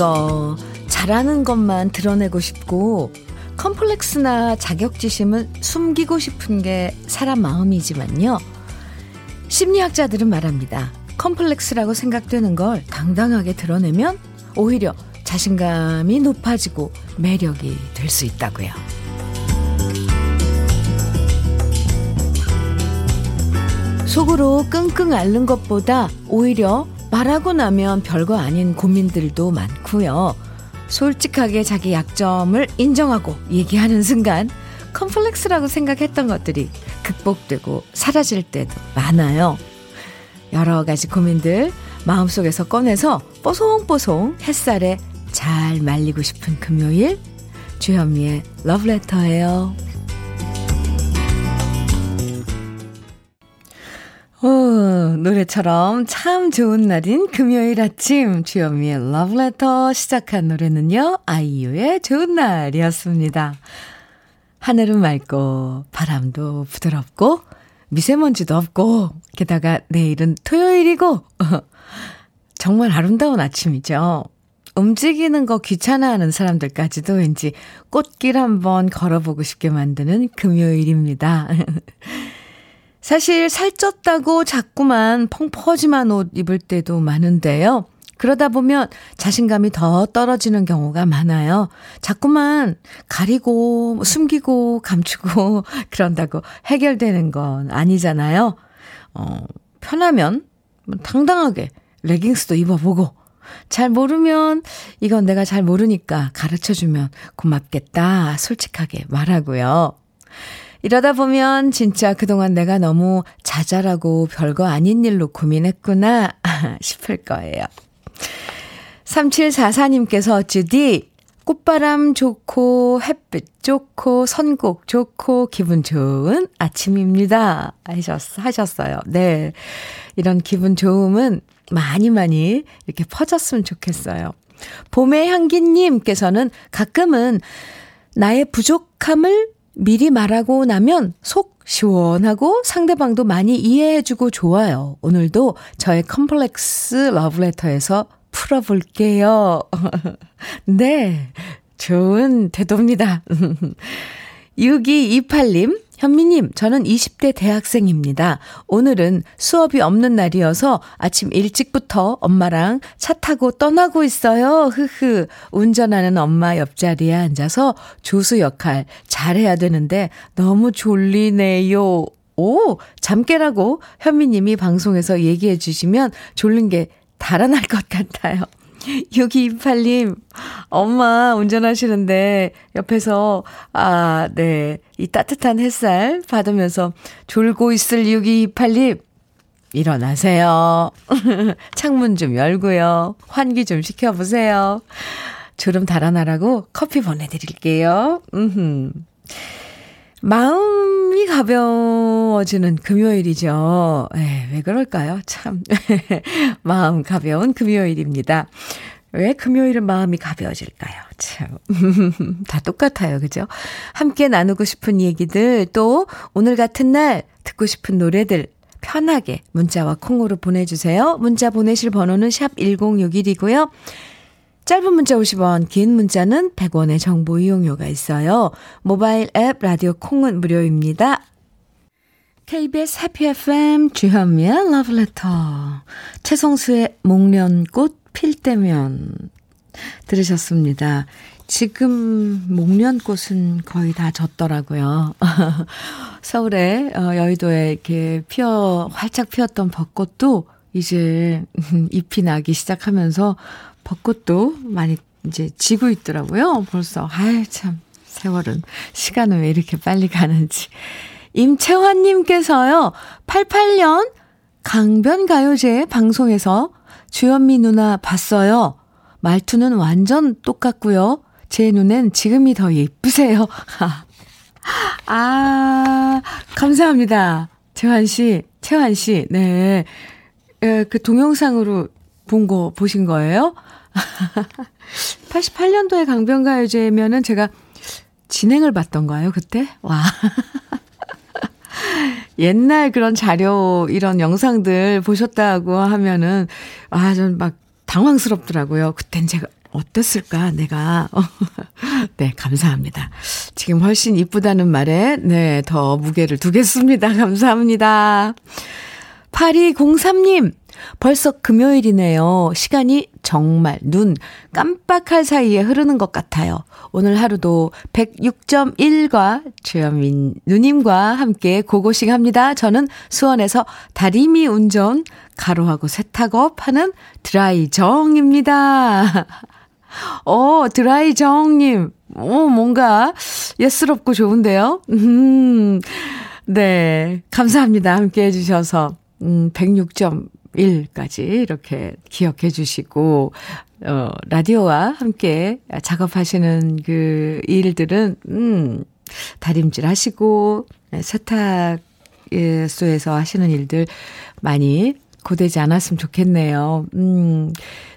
거, 잘하는 것만 드러내고 싶고, 컴플렉스나 자격지심은 숨기고 싶은 게 사람 마음이지만요. 심리학자들은 말합니다. 컴플렉스라고 생각되는 걸 당당하게 드러내면 오히려 자신감이 높아지고 매력이 될 수 있다고요. 속으로 끙끙 앓는 것보다 오히려 말하고 나면 별거 아닌 고민들도 많고요. 솔직하게 자기 약점을 인정하고 얘기하는 순간 컴플렉스라고 생각했던 것들이 극복되고 사라질 때도 많아요. 여러 가지 고민들 마음속에서 꺼내서 뽀송뽀송 햇살에 잘 말리고 싶은 금요일 주현미의 러브레터예요. 노래처럼 참 좋은 날인 금요일 아침 주현미의 러브레터 시작한 노래는요. 아이유의 좋은 날이었습니다. 하늘은 맑고 바람도 부드럽고 미세먼지도 없고 게다가 내일은 토요일이고 정말 아름다운 아침이죠. 움직이는 거 귀찮아하는 사람들까지도 왠지 꽃길 한번 걸어보고 싶게 만드는 금요일입니다. 사실 살쪘다고 자꾸만 펑퍼짐한 옷 입을 때도 많은데요. 그러다 보면 자신감이 더 떨어지는 경우가 많아요. 자꾸만 가리고, 뭐 숨기고, 감추고, 그런다고 해결되는 건 아니잖아요. 어, 편하면 당당하게 레깅스도 입어보고, 잘 모르면 이건 내가 잘 모르니까 가르쳐 주면 고맙겠다. 솔직하게 말하고요. 이러다 보면 진짜 그동안 내가 너무 자잘하고 별거 아닌 일로 고민했구나 싶을 거예요. 3744님께서 주디 꽃바람 좋고 햇빛 좋고 선곡 좋고 기분 좋은 아침입니다. 하셨, 하셨어요. 네. 이런 기분 좋음은 많이 많이 이렇게 퍼졌으면 좋겠어요. 봄의 향기님께서는 가끔은 나의 부족함을 미리 말하고 나면 속 시원하고 상대방도 많이 이해해주고 좋아요. 오늘도 저의 컴플렉스 러브레터에서 풀어볼게요. 네. 좋은 태도입니다. 6228님, 현미님, 저는 20대 대학생입니다. 오늘은 수업이 없는 날이어서 아침 일찍부터 엄마랑 차 타고 떠나고 있어요. 흐흐. 운전하는 엄마 옆자리에 앉아서 조수 역할 잘해야 되는데 너무 졸리네요. 오, 잠 깨라고 현미님이 방송에서 얘기해 주시면 졸린 게 달아날 것 같아요. 6228님, 엄마 운전하시는데 옆에서, 아, 네. 이 따뜻한 햇살 받으면서 졸고 있을 6228님, 일어나세요. 창문 좀 열고요. 환기 좀 시켜보세요. 졸음 달아나라고 커피 보내드릴게요. 음흠. 마음이 가벼워지는 금요일이죠. 에, 예, 왜 그럴까요? 참. 마음 가벼운 금요일입니다. 왜 금요일은 마음이 가벼워질까요? 참. 다 똑같아요. 그죠? 함께 나누고 싶은 얘기들, 또 오늘 같은 날 듣고 싶은 노래들 편하게 문자와 콩으로 보내주세요. 문자 보내실 번호는 샵 1061이고요. 짧은 문자 50원, 긴 문자는 100원의 정보 이용료가 있어요. 모바일 앱 라디오 콩은 무료입니다. KBS 해피 FM 주현미의 러브레터 최성수의 목련꽃 필 때면 들으셨습니다. 지금 목련꽃은 거의 다 졌더라고요. 서울에 어, 여의도에 이렇게 피어 활짝 피었던 벚꽃도 이제 잎이 나기 시작하면서 벚꽃도 많이 이제 지고 있더라고요. 벌써. 아유, 참. 세월은, 시간은 왜 이렇게 빨리 가는지. 임채환님께서요, 88년 강변가요제 방송에서 주현미 누나 봤어요. 말투는 완전 똑같고요. 제 눈엔 지금이 더 예쁘세요. 아, 감사합니다. 재환 씨, 채환 씨, 네. 에, 그 동영상으로 본 거 보신 거예요? 88년도에 강변가요제면은 제가 진행을 봤던가요, 그때? 와. 옛날 그런 자료, 이런 영상들 보셨다고 하면은, 아, 전 막 당황스럽더라고요. 그땐 제가 어땠을까, 내가. 네, 감사합니다. 지금 훨씬 이쁘다는 말에, 네, 더 무게를 두겠습니다. 감사합니다. 8203님, 벌써 금요일이네요. 시간이 정말 눈 깜빡할 사이에 흐르는 것 같아요. 오늘 하루도 106.1과 주현민 누님과 함께 고고싱 합니다. 저는 수원에서 다리미 운전, 가로하고 세탁업 하는 드라이 정입니다. 어, 드라이 정님. 어, 뭔가 예스럽고 좋은데요? 음, 네. 감사합니다. 함께 해주셔서. 음, 106.1까지 이렇게 기억해 주시고, 어, 라디오와 함께 작업하시는 그 일들은, 음, 다림질 하시고, 네, 세탁소에서 하시는 일들 많이 고되지 않았으면 좋겠네요. 음,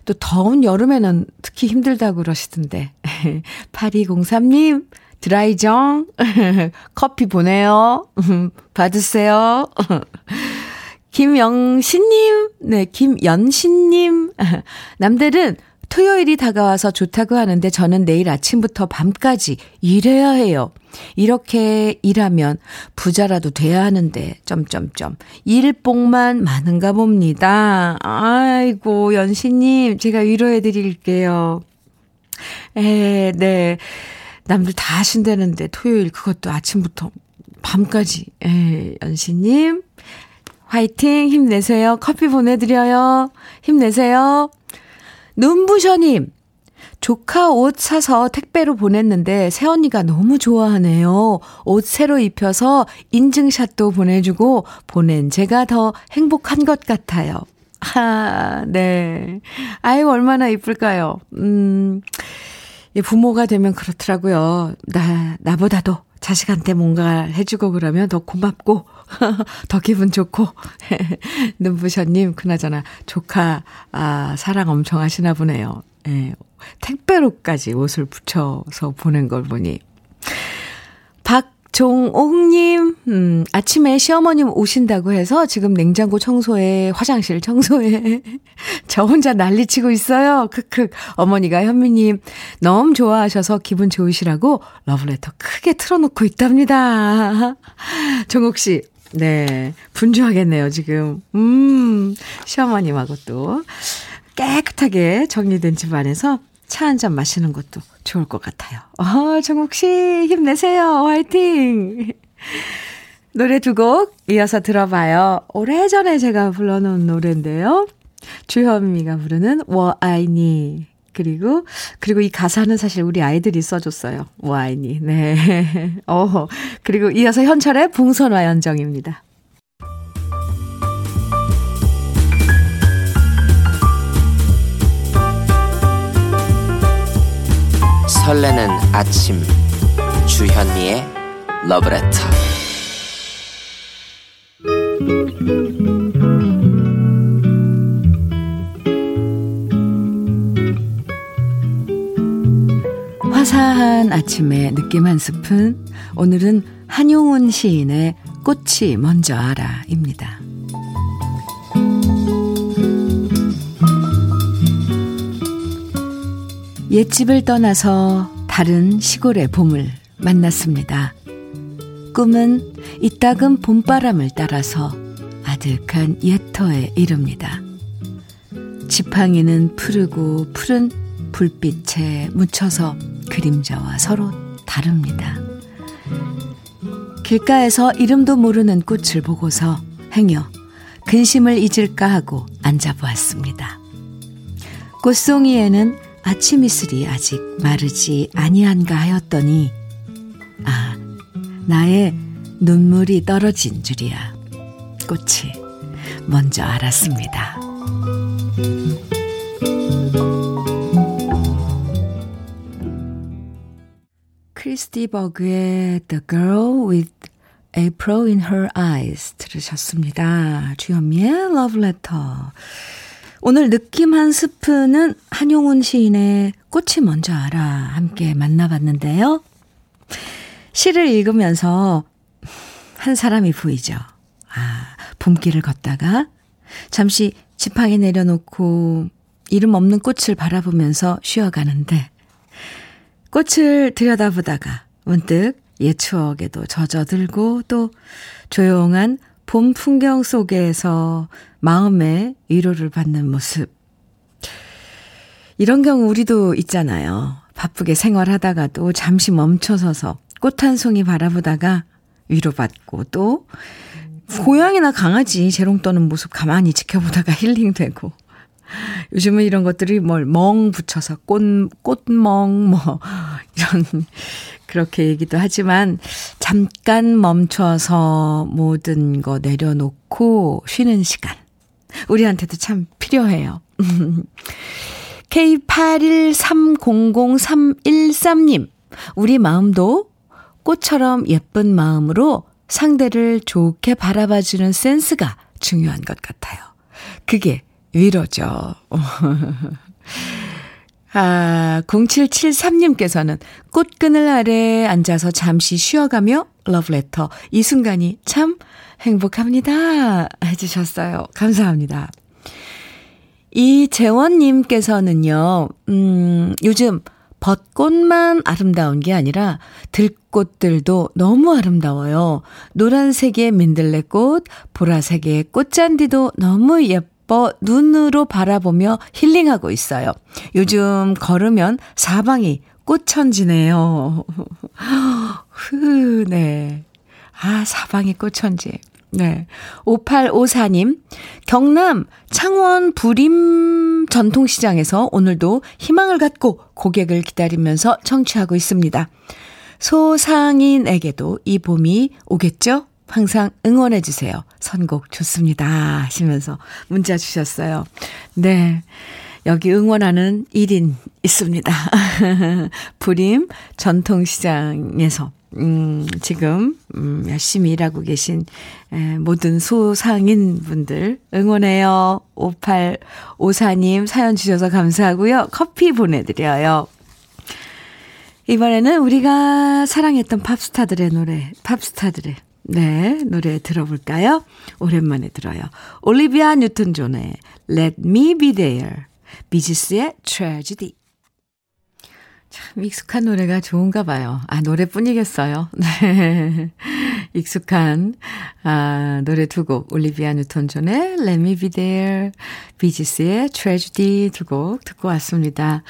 또 더운 여름에는 특히 힘들다고 그러시던데. 8203님, 드라이정, 커피 보내요. 받으세요. 김영신님, 네, 김연신님. 남들은 토요일이 다가와서 좋다고 하는데 저는 내일 아침부터 밤까지 일해야 해요. 이렇게 일하면 부자라도 돼야 하는데, 점점점. 일복만 많은가 봅니다. 아이고, 연신님, 제가 위로해 드릴게요. 에, 네. 남들 다 하신다는데, 토요일 그것도 아침부터 밤까지. 에, 연신님, 화이팅! 힘내세요. 커피 보내드려요. 힘내세요. 눈부셔님, 조카 옷 사서 택배로 보냈는데 새언니가 너무 좋아하네요. 옷 새로 입혀서 인증샷도 보내주고 보낸 제가 더 행복한 것 같아요. 아, 네. 아유, 얼마나 이쁠까요? 음, 부모가 되면 그렇더라고요. 나, 나보다도 자식한테 뭔가 해주고 그러면 더 고맙고, 더 기분 좋고. 눈부셔님, 그나저나, 조카, 아, 사랑 엄청 하시나 보네요. 예, 택배로까지 옷을 붙여서 보낸 걸 보니. 박 종옥님, 음, 아침에 시어머님 오신다고 해서 지금 냉장고 청소에, 화장실 청소에, 저 혼자 난리치고 있어요. 크크. 어머니가 현미님, 너무 좋아하셔서 기분 좋으시라고 러브레터 크게 틀어놓고 있답니다. 종옥씨, 네. 분주하겠네요, 지금. 음, 시어머님하고 또. 깨끗하게 정리된 집 안에서 차 한 잔 마시는 것도 좋을 것 같아요. 어, 정욱 씨, 힘내세요. 화이팅! 노래 두 곡 이어서 들어봐요. 오래전에 제가 불러놓은 노래인데요. 주현미가 부르는 워아이니. 그리고, 그리고 이 가사는 사실 우리 아이들이 써줬어요. 워아이니. 네. 어, 그리고 이어서 현철의 봉선화 연정입니다. 설레는 아침. 주현미의 러브레터. 화사한 아침의 느낌 한 스푼. 오늘은 한용운 시인의 꽃이 먼저 알아입니다. 옛집을 떠나서 다른 시골의 봄을 만났습니다. 꿈은 이따금 봄바람을 따라서 아득한 옛터에 이릅니다. 지팡이는 푸르고 푸른 불빛에 묻혀서 그림자와 서로 다릅니다. 길가에서 이름도 모르는 꽃을 보고서 행여 근심을 잊을까 하고 앉아보았습니다. 꽃송이에는 아침 이슬이 아직 마르지 아니한가 하였더니 아 나의 눈물이 떨어진 줄이야 꽃이 먼저 알았습니다. 크리스티 버그의 The Girl with April in Her Eyes 들으셨습니다. 주현미의 Love Letter 오늘 느낌 한 스푼은 한용운 시인의 꽃이 먼저 알아 함께 만나봤는데요. 시를 읽으면서 한 사람이 보이죠. 아, 봄길을 걷다가 잠시 지팡이 내려놓고 이름 없는 꽃을 바라보면서 쉬어가는데 꽃을 들여다보다가 문득 옛 추억에도 젖어들고 또 조용한 봄 풍경 속에서 마음의 위로를 받는 모습. 이런 경우 우리도 있잖아요. 바쁘게 생활하다가도 잠시 멈춰서서 꽃 한 송이 바라보다가 위로받고 또 고양이나 강아지 재롱 떠는 모습 가만히 지켜보다가 힐링되고 요즘은 이런 것들이 뭘 멍 붙여서 꽃, 꽃멍 뭐 이런 그렇게 얘기도 하지만 잠깐 멈춰서 모든 거 내려놓고 쉬는 시간. 우리한테도 참 필요해요. K81300313님, 우리 마음도 꽃처럼 예쁜 마음으로 상대를 좋게 바라봐주는 센스가 중요한 것 같아요. 그게 위로죠. 아, 0773님께서는 꽃그늘 아래 앉아서 잠시 쉬어가며 러브레터. 이 순간이 참 행복합니다. 해주셨어요. 감사합니다. 이재원님께서는요, 음, 요즘 벚꽃만 아름다운 게 아니라 들꽃들도 너무 아름다워요. 노란색의 민들레꽃, 보라색의 꽃잔디도 너무 예뻐 예뻐 눈으로 바라보며 힐링하고 있어요. 요즘 걸으면 사방이 꽃천지네요. 흐, 네. 아, 사방이 꽃천지. 네. 5854님, 경남 창원 부림 전통시장에서 오늘도 희망을 갖고 고객을 기다리면서 청취하고 있습니다. 소상인에게도 이 봄이 오겠죠? 항상 응원해주세요. 선곡 좋습니다. 하시면서 문자 주셨어요. 네. 여기 응원하는 1인 있습니다. 부림 전통시장에서, 음, 지금, 음, 열심히 일하고 계신, 에, 모든 소상인 분들 응원해요. 5854님 사연 주셔서 감사하고요. 커피 보내드려요. 이번에는 우리가 사랑했던 팝스타들의 노래, 팝스타들의 네, 노래 들어볼까요? 오랜만에 들어요. 올리비아 뉴튼 존의 Let Me Be There, 비지스의 Tragedy. 참 익숙한 노래가 좋은가 봐요. 아, 노래뿐이겠어요. 네. 익숙한 아, 노래 두 곡. 올리비아 뉴턴 존의 Let Me Be There, 비지스의 Tragedy 두 곡 듣고 왔습니다.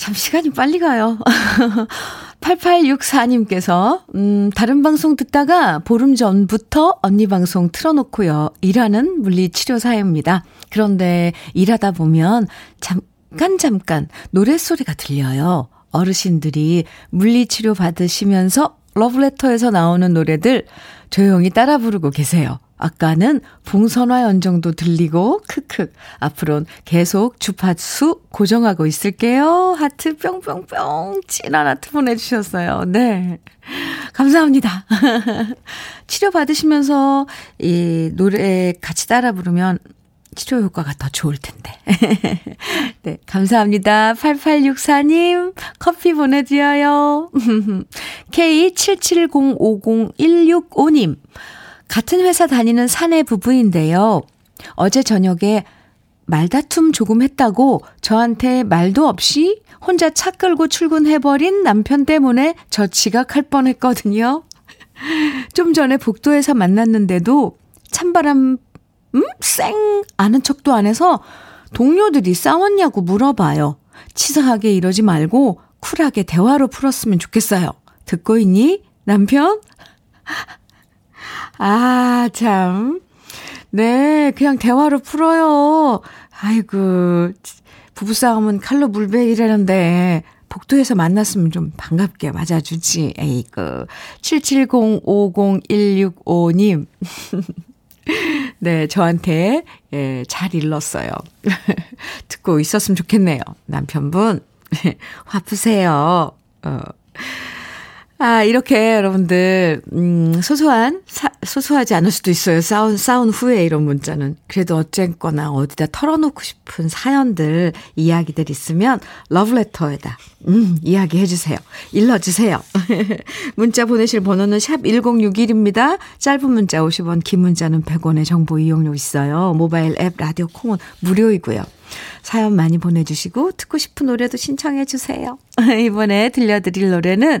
참 시간이 빨리 가요. 8864님께서, 음, 다른 방송 듣다가 보름 전부터 언니 방송 틀어놓고요. 일하는 물리치료사입니다. 그런데 일하다 보면 잠깐 잠깐 노랫소리가 들려요. 어르신들이 물리치료 받으시면서 러브레터에서 나오는 노래들 조용히 따라 부르고 계세요. 아까는 봉선화 연정도 들리고 크크 앞으론 계속 주파수 고정하고 있을게요. 하트 뿅뿅뿅 진한 하트 보내주셨어요. 네 감사합니다. 치료 받으시면서 이 노래 같이 따라 부르면 치료 효과가 더 좋을 텐데. 네, 감사합니다. 8864님, 커피 보내드려요. K77050165님, 같은 회사 다니는 사내 부부인데요. 어제 저녁에 말다툼 조금 했다고 저한테 말도 없이 혼자 차 끌고 출근해버린 남편 때문에 저 지각할 뻔 했거든요. 좀 전에 복도에서 만났는데도 찬바람, 음? 쌩! 아는 척도 안 해서 동료들이 싸웠냐고 물어봐요. 치사하게 이러지 말고 쿨하게 대화로 풀었으면 좋겠어요. 듣고 있니? 남편? 아, 참. 네, 그냥 대화로 풀어요. 아이고, 부부싸움은 칼로 물베기라는데, 복도에서 만났으면 좀 반갑게 맞아주지. 에이그. 77050165님. 네, 저한테, 예, 잘 일렀어요. 듣고 있었으면 좋겠네요. 남편분. 화 푸세요. 어. 아, 이렇게 여러분들, 음, 소소한, 사, 소소하지 않을 수도 있어요. 싸운, 싸운 후에 이런 문자는. 그래도 어쨌거나 어디다 털어놓고 싶은 사연들, 이야기들 있으면 러브레터에다, 음, 이야기해주세요. 일러주세요. 문자 보내실 번호는 샵 1061입니다. 짧은 문자 50원, 긴 문자는 100원의 정보 이용료 있어요. 모바일 앱, 라디오 콩은 무료이고요. 사연 많이 보내주시고 듣고 싶은 노래도 신청해 주세요. 이번에 들려드릴 노래는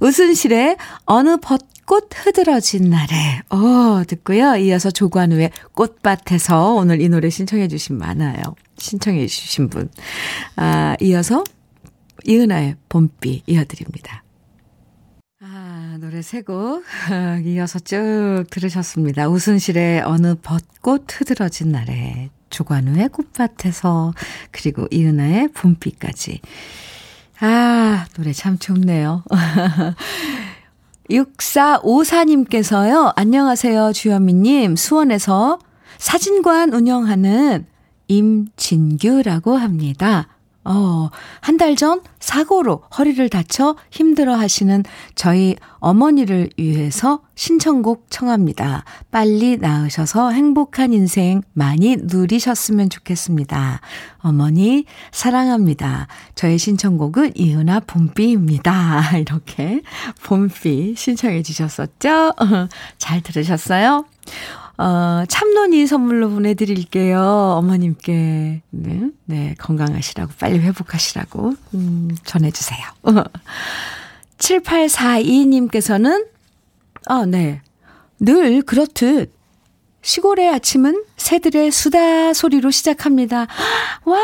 우순실의 어느 벚꽃 흐드러진 날에 어 듣고요. 이어서 조관우의 꽃밭에서 오늘 이 노래 신청해 주신 많아요. 신청해 주신 분. 아, 이어서 이은아의 봄비 이어드립니다. 아, 노래 세 곡 이어서 쭉 들으셨습니다. 우순실의 어느 벚꽃 흐드러진 날에 조관우의 꽃밭에서 그리고 이은아의 봄비까지. 아, 노래 참 좋네요. 6454님께서요. 안녕하세요, 주현미님. 수원에서 사진관 운영하는 임진규라고 합니다. 어, 한 달 전 사고로 허리를 다쳐 힘들어 하시는 저희 어머니를 위해서 신청곡 청합니다. 빨리 나으셔서 행복한 인생 많이 누리셨으면 좋겠습니다. 어머니, 사랑합니다. 저의 신청곡은 이은아 봄비입니다. 이렇게 봄비 신청해 주셨었죠? 잘 들으셨어요? 어, 참론이 선물로 보내드릴게요. 어머님께. 네, 네, 건강하시라고, 빨리 회복하시라고, 음, 전해주세요. 7842님께서는, 아, 네. 늘 그렇듯, 시골의 아침은 새들의 수다 소리로 시작합니다. 와!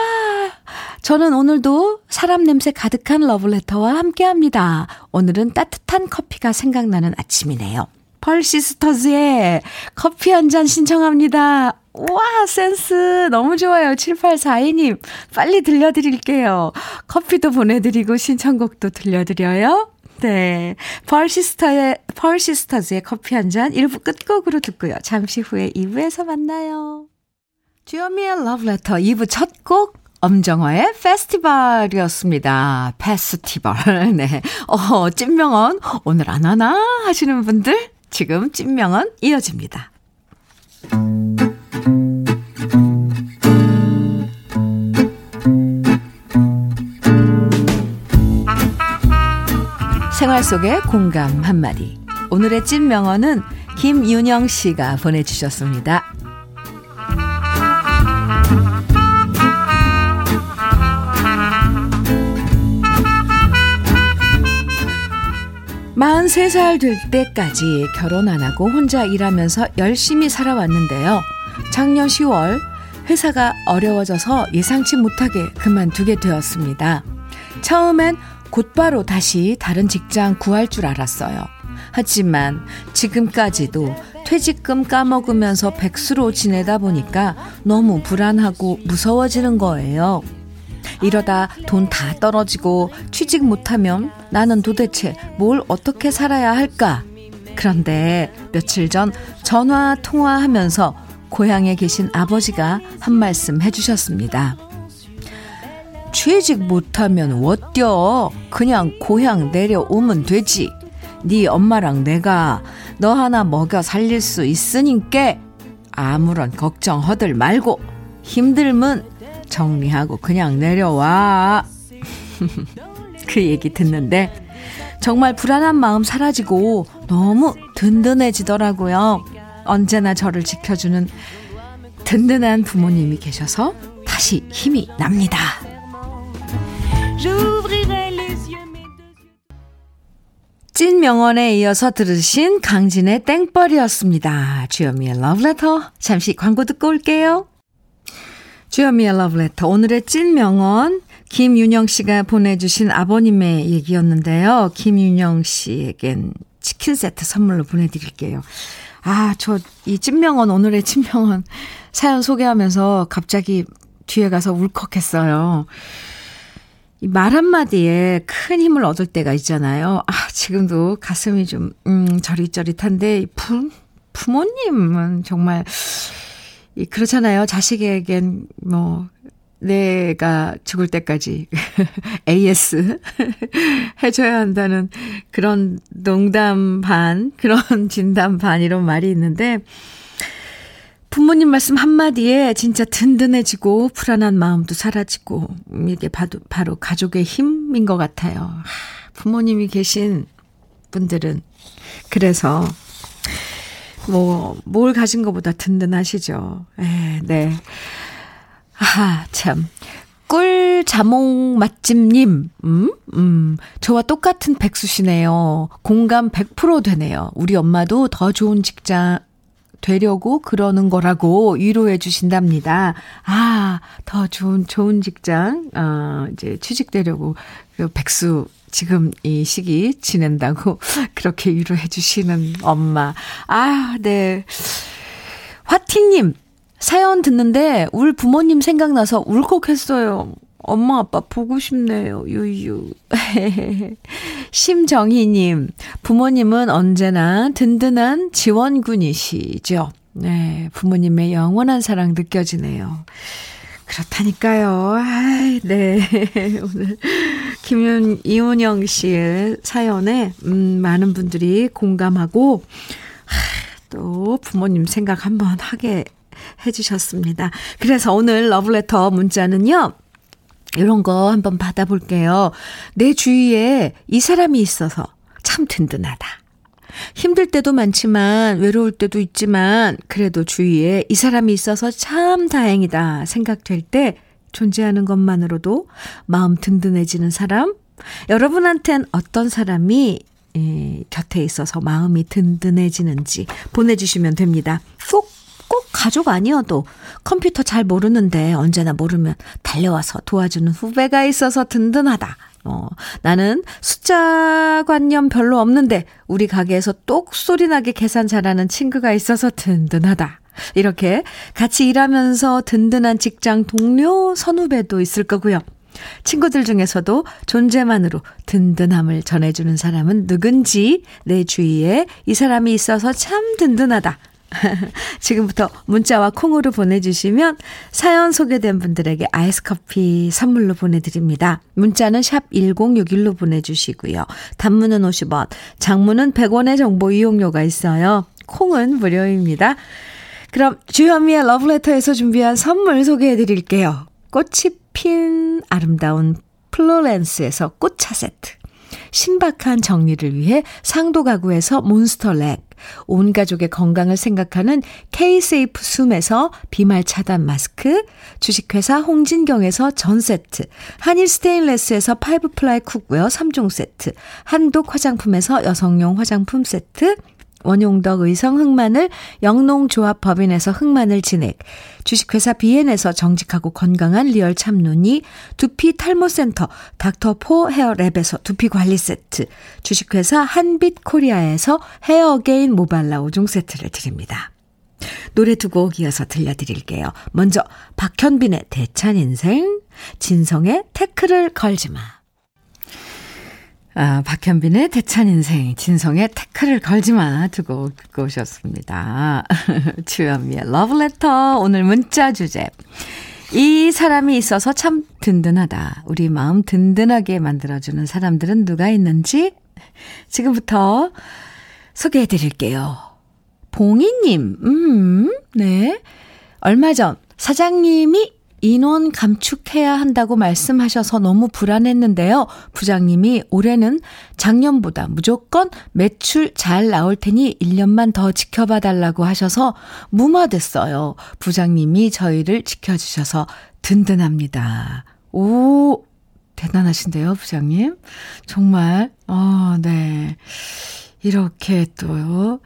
저는 오늘도 사람 냄새 가득한 러블레터와 함께 합니다. 오늘은 따뜻한 커피가 생각나는 아침이네요. 펄시스터즈의 커피 한 잔 신청합니다. 와, 센스 너무 좋아요. 7842님. 빨리 들려드릴게요. 커피도 보내드리고 신청곡도 들려드려요. 네. 펄시스터의, 펄시스터즈의 커피 한 잔 1부 끝곡으로 듣고요. 잠시 후에 2부에서 만나요. 주현미의 러브레터 2부 첫 곡. 엄정화의 페스티벌이었습니다. 페스티벌. 네. 어, 찐명언 오늘 안 하나 하시는 분들 지금 찐명언 이어집니다. 생활 속의 공감 한마디. 오늘의 찐 명언은 김윤영 씨가 보내주셨습니다. 마흔세 살될 때까지 결혼 안 하고 혼자 일하면서 열심히 살아왔는데요. 작년 10월 회사가 어려워져서 예상치 못하게 그만두게 되었습니다. 처음엔 곧바로 다시 다른 직장 구할 줄 알았어요. 하지만 지금까지도 퇴직금 까먹으면서 백수로 지내다 보니까 너무 불안하고 무서워지는 거예요. 이러다 돈 다 떨어지고 취직 못하면 나는 도대체 뭘 어떻게 살아야 할까? 그런데 며칠 전 전화 통화하면서 고향에 계신 아버지가 한 말씀 해주셨습니다. 취직 못하면 어때어? 그냥 고향 내려오면 되지. 네 엄마랑 내가 너 하나 먹여 살릴 수 있으니까 아무런 걱정 허들 말고 힘들면 정리하고 그냥 내려와. 그 얘기 듣는데 정말 불안한 마음 사라지고 너무 든든해지더라고요. 언제나 저를 지켜주는 든든한 부모님이 계셔서 다시 힘이 납니다. 찐 명언에 이어서 들으신 강진의 땡벌이었습니다. 주현미의 러브레터. 잠시 광고 듣고 올게요. 주현미의 러브레터. 오늘의 찐 명언. 김윤영 씨가 보내주신 아버님의 얘기였는데요. 김윤영 씨에겐 치킨 세트 선물로 보내드릴게요. 아, 저 이 찐명언, 오늘의 찐명언 사연 소개하면서 갑자기 뒤에 가서 울컥했어요. 이 말 한마디에 큰 힘을 얻을 때가 있잖아요. 아, 지금도 가슴이 좀, 음, 저릿저릿한데, 부, 부모님은 정말 그렇잖아요. 자식에겐 뭐 내가 죽을 때까지 AS 해줘야 한다는 그런 농담 반, 그런 진담 반 이런 말이 있는데 부모님 말씀 한마디에 진짜 든든해지고 불안한 마음도 사라지고 이게 바로, 바로 가족의 힘인 것 같아요. 부모님이 계신 분들은 그래서 뭐, 뭘 가진 것보다 든든하시죠. 에, 네. 아, 참. 꿀 자몽 맛집님, 음, 음, 저와 똑같은 백수시네요. 공감 100% 되네요. 우리 엄마도 더 좋은 직장 되려고 그러는 거라고 위로해 주신답니다. 아, 더 좋은, 좋은 직장, 어, 이제 취직되려고, 그 백수, 지금 이 시기 지낸다고 그렇게 위로해 주시는 엄마. 아, 네. 화티님, 사연 듣는데 울 부모님 생각나서 울컥했어요. 엄마 아빠 보고 싶네요. 유유. 심정희님, 부모님은 언제나 든든한 지원군이시죠. 네, 부모님의 영원한 사랑 느껴지네요. 그렇다니까요. 아이, 네. 오늘 김윤, 이훈영 씨의 사연에, 음, 많은 분들이 공감하고, 하, 또 부모님 생각 한번 하게 해주셨습니다. 그래서 오늘 러브레터 문자는요. 이런 거 한번 받아볼게요. 내 주위에 이 사람이 있어서 참 든든하다. 힘들 때도 많지만 외로울 때도 있지만 그래도 주위에 이 사람이 있어서 참 다행이다 생각될 때 존재하는 것만으로도 마음 든든해지는 사람? 여러분한텐 어떤 사람이 예, 곁에 있어서 마음이 든든해지는지 보내주시면 됩니다. 꼭 꼭 가족 아니어도 컴퓨터 잘 모르는데 언제나 모르면 달려와서 도와주는 후배가 있어서 든든하다. 어, 나는 숫자 관념 별로 없는데 우리 가게에서 똑소리 나게 계산 잘하는 친구가 있어서 든든하다. 이렇게 같이 일하면서 든든한 직장 동료, 선후배도 있을 거고요. 친구들 중에서도 존재만으로 든든함을 전해주는 사람은 누군지 내 주위에 이 사람이 있어서 참 든든하다. 지금부터 문자와 콩으로 보내주시면 사연 소개된 분들에게 아이스 커피 선물로 보내드립니다. 문자는 샵 1061로 보내주시고요. 단문은 50원, 장문은 100원의 정보 이용료가 있어요. 콩은 무료입니다. 그럼 주현미의 러브레터에서 준비한 선물 소개해 드릴게요. 꽃이 핀 아름다운 플로렌스에서 꽃차 세트. 신박한 정리를 위해 상도 가구에서 몬스터렉, 온 가족의 건강을 생각하는 K-세이프 숨에서 비말 차단 마스크, 주식회사 홍진경에서 전 세트, 한일 스테인레스에서 five ply cookware 3종 세트, 한독 화장품에서 여성용 화장품 세트, 원용덕 의성 흑마늘 영농조합 법인에서 흑마늘 진액, 주식회사 비엔에서 정직하고 건강한 리얼 참눈이 두피 탈모센터 닥터포 헤어랩에서 두피 관리 세트, 주식회사 한빛 코리아에서 헤어 게인 모발라 5종 세트를 드립니다. 노래 두 곡 이어서 들려드릴게요. 먼저 박현빈의 대찬 인생, 진성의 태클을 걸지 마. 아, 박현빈의 대찬 인생, 진성의 태클을 걸지 마 두고 듣고 오셨습니다. 주현미의 러브레터, 오늘 문자 주제. 이 사람이 있어서 참 든든하다. 우리 마음 든든하게 만들어주는 사람들은 누가 있는지 지금부터 소개해 드릴게요. 봉이님, 음, 네. 얼마 전 사장님이 인원 감축해야 한다고 말씀하셔서 너무 불안했는데요. 부장님이 올해는 작년보다 무조건 매출 잘 나올 테니 1년만 더 지켜봐 달라고 하셔서 무마됐어요. 부장님이 저희를 지켜주셔서 든든합니다. 오, 대단하신데요, 부장님? 정말, 어, 네. 이렇게 또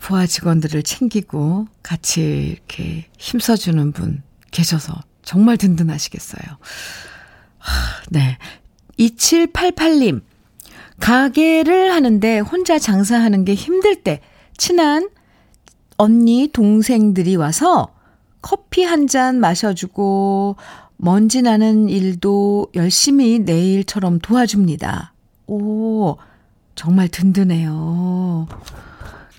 부하 직원들을 챙기고 같이 이렇게 힘써주는 분 계셔서 정말 든든하시겠어요. 네. 2788님. 가게를 하는데 혼자 장사하는 게 힘들 때 친한 언니, 동생들이 와서 커피 한 잔 마셔주고 먼지 나는 일도 열심히 내일처럼 도와줍니다. 오, 정말 든든해요.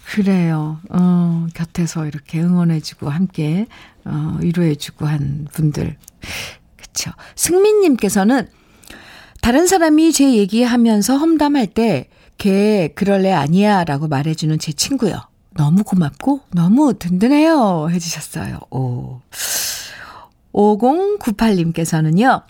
그래요. 어, 곁에서 이렇게 응원해주고 함께 어, 위로해주고 한 분들. 그쵸. 승민님께서는 다른 사람이 제 얘기하면서 험담할 때, 걔 그럴래 아니야 라고 말해주는 제 친구요. 너무 고맙고 너무 든든해요. 해주셨어요. 오. 5098님께서는요.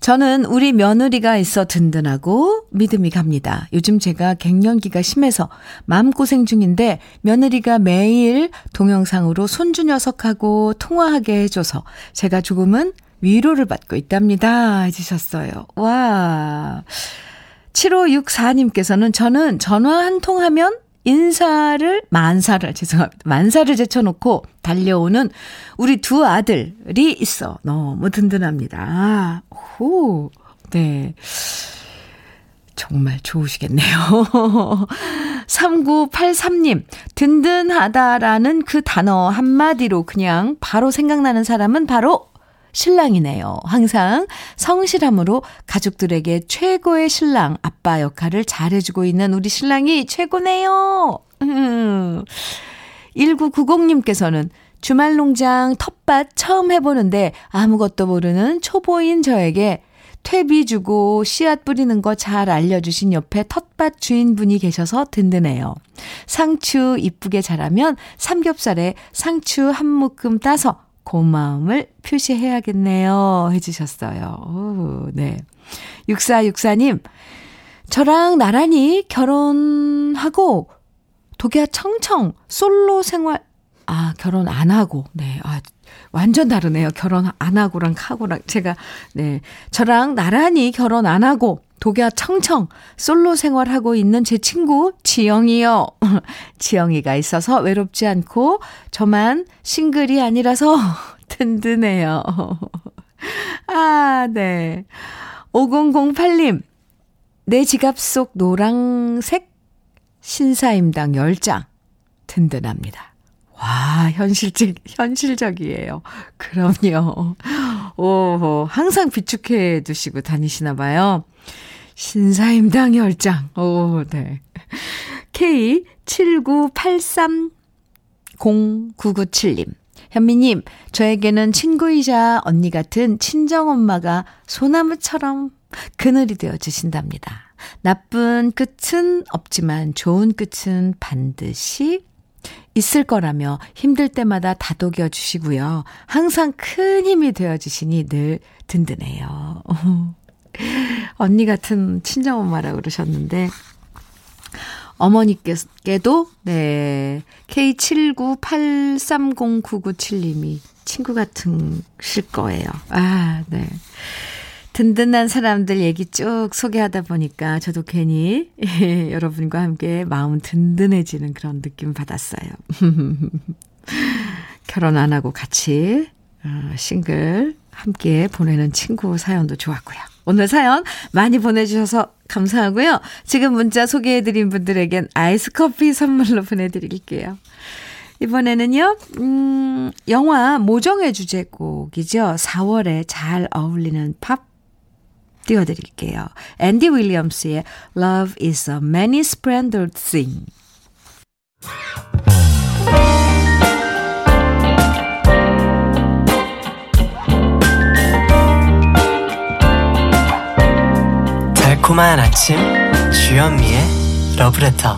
저는 우리 며느리가 있어 든든하고 믿음이 갑니다. 요즘 제가 갱년기가 심해서 마음고생 중인데 며느리가 매일 동영상으로 손주 녀석하고 통화하게 해줘서 제가 조금은 위로를 받고 있답니다. 해주셨어요. 와. 7564님께서는 저는 전화 한 통 하면 인사를, 만사를, 죄송합니다. 만사를 제쳐놓고 달려오는 우리 두 아들이 있어. 너무 든든합니다. 호, 네. 정말 좋으시겠네요. 3983님, 든든하다라는 그 단어 한마디로 그냥 바로 생각나는 사람은 바로 신랑이네요. 항상 성실함으로 가족들에게 최고의 신랑, 아빠 역할을 잘해주고 있는 우리 신랑이 최고네요. 1990님께서는 주말 농장 텃밭 처음 해보는데 아무것도 모르는 초보인 저에게 퇴비 주고 씨앗 뿌리는 거 잘 알려주신 옆에 텃밭 주인분이 계셔서 든든해요. 상추 이쁘게 자라면 삼겹살에 상추 한 묶음 따서 고마움을 표시해야겠네요. 해주셨어요. 오, 네. 6464님, 저랑 나란히 결혼하고 독야 청청 솔로 생활, 아, 결혼 안 하고, 네. 아, 완전 다르네요. 결혼 안 하고랑 하고랑. 제가, 네. 저랑 나란히 결혼 안 하고 독야 청청 솔로 생활하고 있는 제 친구 지영이요. 지영이가 있어서 외롭지 않고 저만 싱글이 아니라서 든든해요. 아, 네. 5008님. 내 지갑 속 노랑색 신사임당 10장. 든든합니다. 와, 현실적, 현실적이에요. 그럼요. 오, 항상 비축해 두시고 다니시나 봐요. 신사임당 열장. 오, 네. K79830997님. 현미님, 저에게는 친구이자 언니 같은 친정엄마가 소나무처럼 그늘이 되어 주신답니다. 나쁜 끝은 없지만 좋은 끝은 반드시 있을 거라며 힘들 때마다 다독여 주시고요. 항상 큰 힘이 되어 주시니 늘 든든해요. 언니 같은 친정엄마라고 그러셨는데, 어머니께도, 네, K79830997님이 친구 같으실 거예요. 아, 네. 든든한 사람들 얘기 쭉 소개하다 보니까 저도 괜히 예, 여러분과 함께 마음 든든해지는 그런 느낌 받았어요. 결혼 안 하고 같이 어, 싱글 함께 보내는 친구 사연도 좋았고요. 오늘 사연 많이 보내주셔서 감사하고요. 지금 문자 소개해드린 분들에겐 아이스 커피 선물로 보내드릴게요. 이번에는요, 음, 영화 모정의 주제곡이죠. 4월에 잘 어울리는 팝 띄워드릴게요. 앤디 윌리엄스의 Love is a many splendid thing. 달콤한 아침 주현미의 러브레터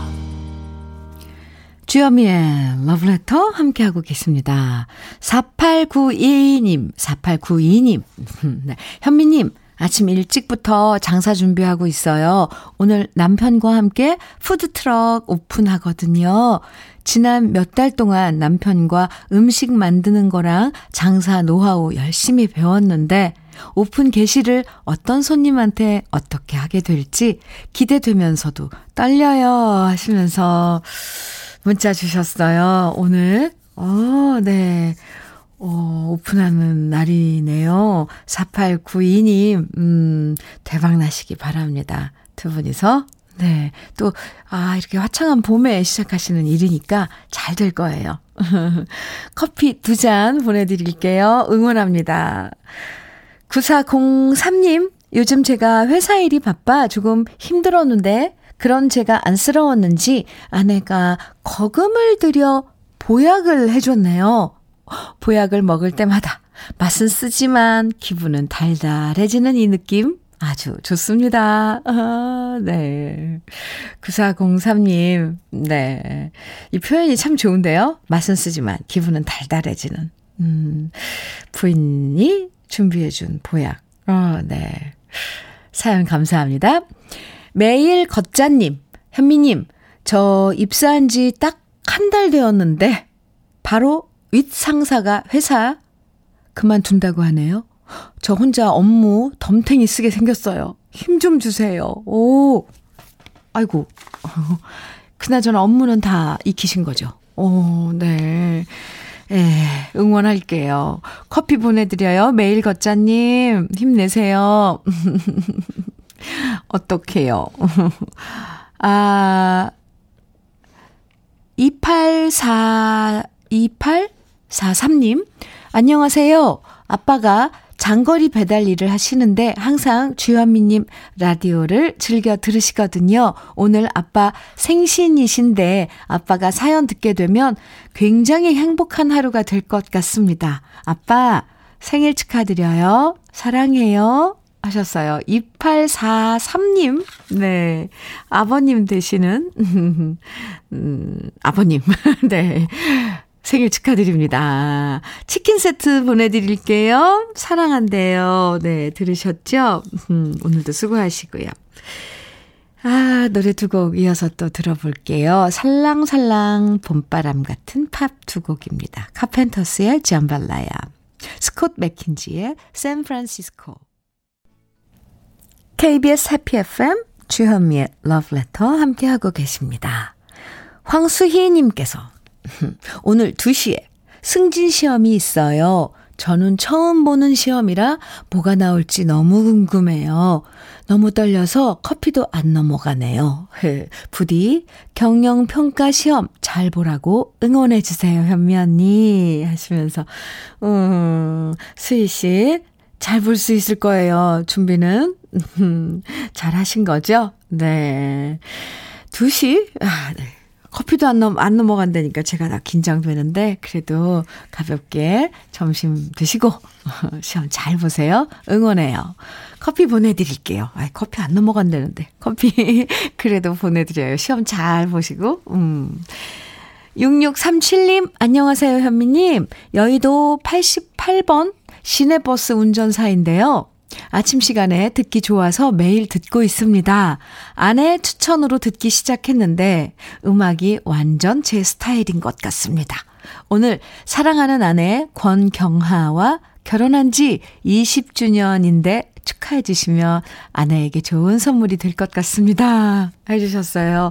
주현미의 러브레터 함께하고 계십니다. 4892님, 4892님. 네. 현미님, 아침 일찍부터 장사 준비하고 있어요. 오늘 남편과 함께 푸드트럭 오픈하거든요. 지난 몇 달 동안 남편과 음식 만드는 거랑 장사 노하우 열심히 배웠는데 오픈 게시를 어떤 손님한테 어떻게 하게 될지 기대되면서도 떨려요 하시면서 문자 주셨어요. 오늘, 어, 네. 어, 오픈하는 날이네요. 4892님, 음, 대박 나시기 바랍니다. 두 분이서. 네. 또, 아, 이렇게 화창한 봄에 시작하시는 일이니까 잘 될 거예요. 커피 두 잔 보내드릴게요. 응원합니다. 9403님, 요즘 제가 회사 일이 바빠 조금 힘들었는데, 그런 제가 안쓰러웠는지 아내가 거금을 들여 보약을 해줬네요. 보약을 먹을 때마다 맛은 쓰지만 기분은 달달해지는 이 느낌 아주 좋습니다. 아, 네. 9403님, 네. 이 표현이 참 좋은데요. 맛은 쓰지만 기분은 달달해지는. 음, 부인이 준비해준 보약. 어, 네. 사연 감사합니다. 매일 걷자님, 현미님, 저 입사한 지 딱 한 달 되었는데, 바로 윗 상사가 회사 그만둔다고 하네요. 저 혼자 업무 덤탱이 쓰게 생겼어요. 힘 좀 주세요. 오, 아이고. 그나저나 업무는 다 익히신 거죠? 오, 네. 예, 응원할게요. 커피 보내드려요. 매일 걷자님, 힘내세요. 어떡해요. 아, 284, 2843님, 안녕하세요. 아빠가 장거리 배달 일을 하시는데 항상 주현미님 라디오를 즐겨 들으시거든요. 오늘 아빠 생신이신데 아빠가 사연 듣게 되면 굉장히 행복한 하루가 될 것 같습니다. 아빠 생일 축하드려요. 사랑해요. 하셨어요. 2843님. 네. 아버님 되시는, 음, 아버님. 네. 생일 축하드립니다. 치킨 세트 보내드릴게요. 사랑한대요. 네, 들으셨죠? 음, 오늘도 수고하시고요. 아, 노래 두 곡 이어서 또 들어볼게요. 살랑살랑 봄바람 같은 팝 두 곡입니다. 카펜터스의 잠발라야, 스콧 맥킨지의 샌프란시스코. KBS 해피 FM 주현미의 러브레터 함께하고 계십니다. 황수희님께서 오늘 2시에 승진 시험이 있어요. 저는 처음 보는 시험이라 뭐가 나올지 너무 궁금해요. 너무 떨려서 커피도 안 넘어가네요. 부디 경영평가 시험 잘 보라고 응원해주세요, 현미 언니. 하시면서, 음, 수희씨, 잘 볼 수 있을 거예요. 준비는. 잘 하신 거죠? 네. 2시? 아, 네. 커피도 안, 넘, 안 넘어간다니까 제가 다 긴장되는데, 그래도 가볍게 점심 드시고, 시험 잘 보세요. 응원해요. 커피 보내드릴게요. 아 커피 안 넘어간다는데. 커피, 그래도 보내드려요. 시험 잘 보시고, 음. 6637님, 안녕하세요, 현미님. 여의도 88번 시내버스 운전사인데요. 아침 시간에 듣기 좋아서 매일 듣고 있습니다. 아내 추천으로 듣기 시작했는데 음악이 완전 제 스타일인 것 같습니다. 오늘 사랑하는 아내 권경하와 결혼한 지 20주년인데 축하해 주시면 아내에게 좋은 선물이 될 것 같습니다. 해주셨어요.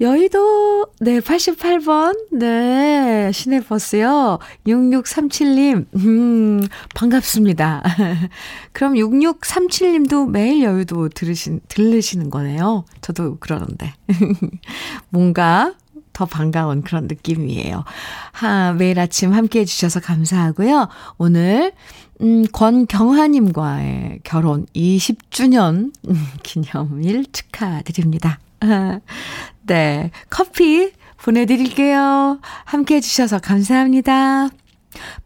여의도, 네, 88번, 네, 시내버스요. 6637님, 음, 반갑습니다. 그럼 6637님도 매일 여의도 들으신, 들르시는 거네요. 저도 그러는데. 뭔가 더 반가운 그런 느낌이에요. 하, 매일 아침 함께 해주셔서 감사하고요. 오늘, 음, 권경화님과의 결혼 20주년 기념일 축하드립니다. 네. 커피 보내드릴게요. 함께 해주셔서 감사합니다.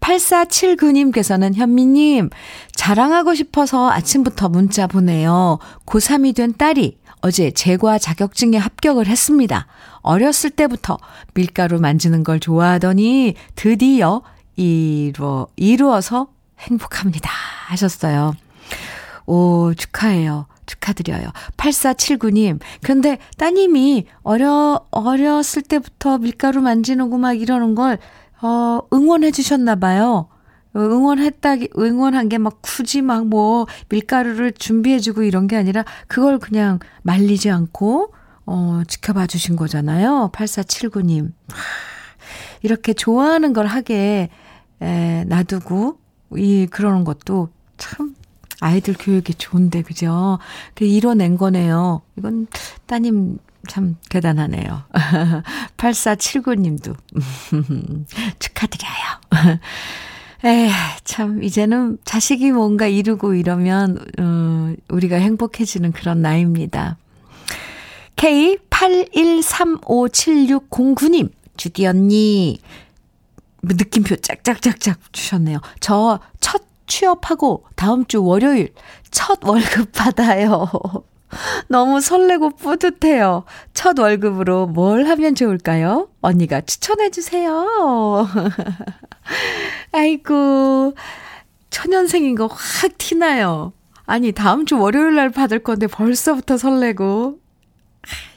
8479님께서는 현미님, 자랑하고 싶어서 아침부터 문자 보내요. 고3이 된 딸이 어제 제과 자격증에 합격을 했습니다. 어렸을 때부터 밀가루 만지는 걸 좋아하더니 드디어 이루어, 이루어서 행복합니다. 하셨어요. 오, 축하해요. 축하드려요. 8479님. 그런데 따님이 어려, 어렸을 때부터 밀가루 만지는고 막 이러는 걸, 어, 응원해 주셨나 봐요. 응원했다, 응원한 게 막 굳이 막 뭐 밀가루를 준비해주고 이런 게 아니라 그걸 그냥 말리지 않고, 어, 지켜봐 주신 거잖아요. 8479님. 이렇게 좋아하는 걸 하게, 에, 놔두고, 이, 그러는 것도 참 아이들 교육에 좋은데, 그죠? 그 이뤄낸 거네요. 이건 따님 참 대단하네요. 8479님도 축하드려요. 에, 참, 이제는 자식이 뭔가 이루고 이러면, 어, 우리가 행복해지는 그런 나이입니다. K81357609님, 주디 언니, 느낌표 짝짝짝짝 주셨네요. 저 첫 취업하고 다음 주 월요일 첫 월급 받아요. 너무 설레고 뿌듯해요. 첫 월급으로 뭘 하면 좋을까요? 언니가 추천해주세요. 아이고, 초년생인 거 확 티나요. 아니, 다음 주 월요일 날 받을 건데 벌써부터 설레고.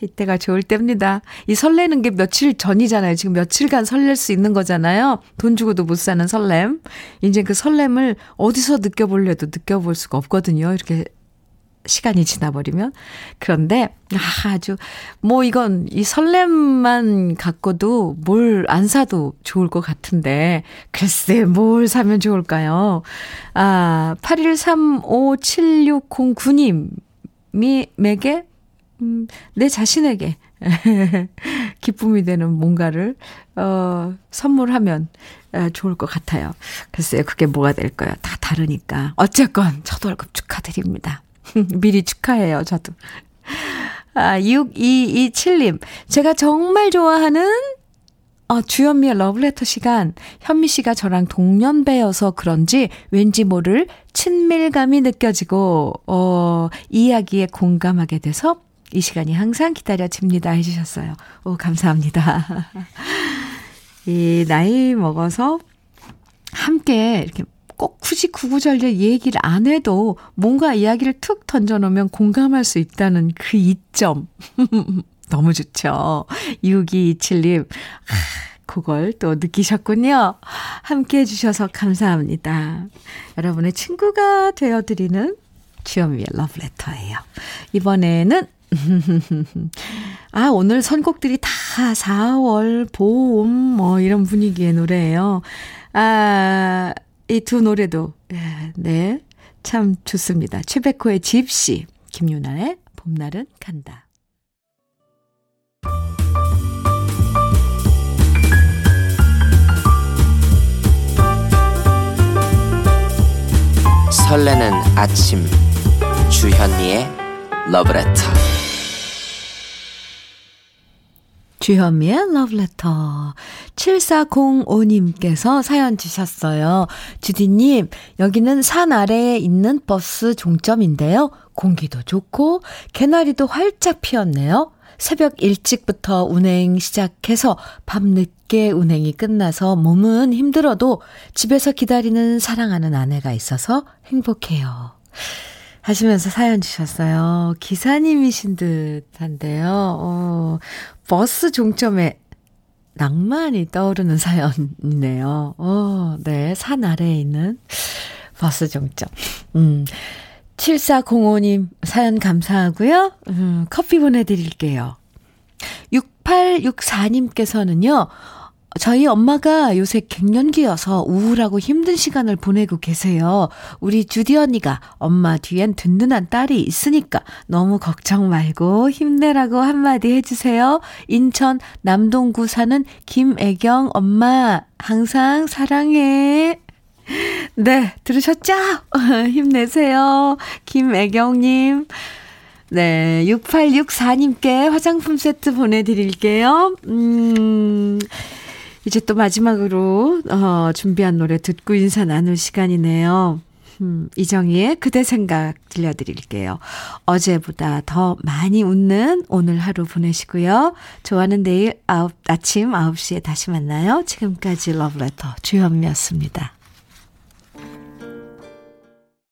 이때가 좋을 때입니다. 이 설레는 게 며칠 전이잖아요. 지금 며칠간 설렐 수 있는 거잖아요. 돈 주고도 못 사는 설렘. 이제 그 설렘을 어디서 느껴보려도 느껴볼 수가 없거든요. 이렇게 시간이 지나버리면. 그런데, 아, 아주, 뭐 이건 이 설렘만 갖고도 뭘 안 사도 좋을 것 같은데, 글쎄, 뭘 사면 좋을까요? 아, 81357609님, 에게 음, 내 자신에게 기쁨이 되는 뭔가를, 어, 선물하면 어, 좋을 것 같아요. 글쎄요, 그게 뭐가 될까요? 다 다르니까. 어쨌건, 저도 월급 축하드립니다. 미리 축하해요, 저도. 아, 6227님. 제가 정말 좋아하는 어, 주현미의 러브레터 시간. 현미 씨가 저랑 동년배여서 그런지 왠지 모를 친밀감이 느껴지고, 어, 이야기에 공감하게 돼서 이 시간이 항상 기다려집니다. 해주셨어요. 오, 감사합니다. 이, 나이 먹어서 함께 이렇게 꼭 굳이 구구절절 얘기를 안 해도 뭔가 이야기를 툭 던져놓으면 공감할 수 있다는 그 이점. 너무 좋죠. 6227님. 그걸 또 느끼셨군요. 함께 해주셔서 감사합니다. 여러분의 친구가 되어드리는 주현미의 러브레터예요. 이번에는 아, 오늘 선곡들이 다 4월, 봄, 뭐, 이런 분위기의 노래예요. 아, 이 두 노래도 예, 네, 참 좋습니다. 최백호의 집시, 김윤아의 봄날은 간다. 설레는 아침 주현미의 러브레터 주현미의 러브레터. 7405님께서 사연 주셨어요. 주디님, 여기는 산 아래에 있는 버스 종점인데요. 공기도 좋고, 개나리도 활짝 피었네요. 새벽 일찍부터 운행 시작해서 밤늦게 운행이 끝나서 몸은 힘들어도 집에서 기다리는 사랑하는 아내가 있어서 행복해요. 하시면서 사연 주셨어요. 기사님이신 듯 한데요. 어, 버스 종점에 낭만이 떠오르는 사연이네요. 어, 네. 산 아래에 있는 버스 종점. 음. 7405님 사연 감사하고요. 음, 커피 보내드릴게요. 6864님께서는요, 저희 엄마가 요새 갱년기여서 우울하고 힘든 시간을 보내고 계세요. 우리 주디 언니가 엄마 뒤엔 든든한 딸이 있으니까 너무 걱정 말고 힘내라고 한마디 해주세요. 인천 남동구 사는 김애경 엄마 항상 사랑해. 네, 들으셨죠? 힘내세요. 김애경님. 네, 6864님께 화장품 세트 보내드릴게요. 음, 이제 또 마지막으로 어, 준비한 노래 듣고 인사 나눌 시간이네요. 음, 이정희의 그대 생각 들려드릴게요. 어제보다 더 많이 웃는 오늘 하루 보내시고요. 좋아하는 내일 아홉, 아침 9시에 다시 만나요. 지금까지 러브레터 주현미였습니다.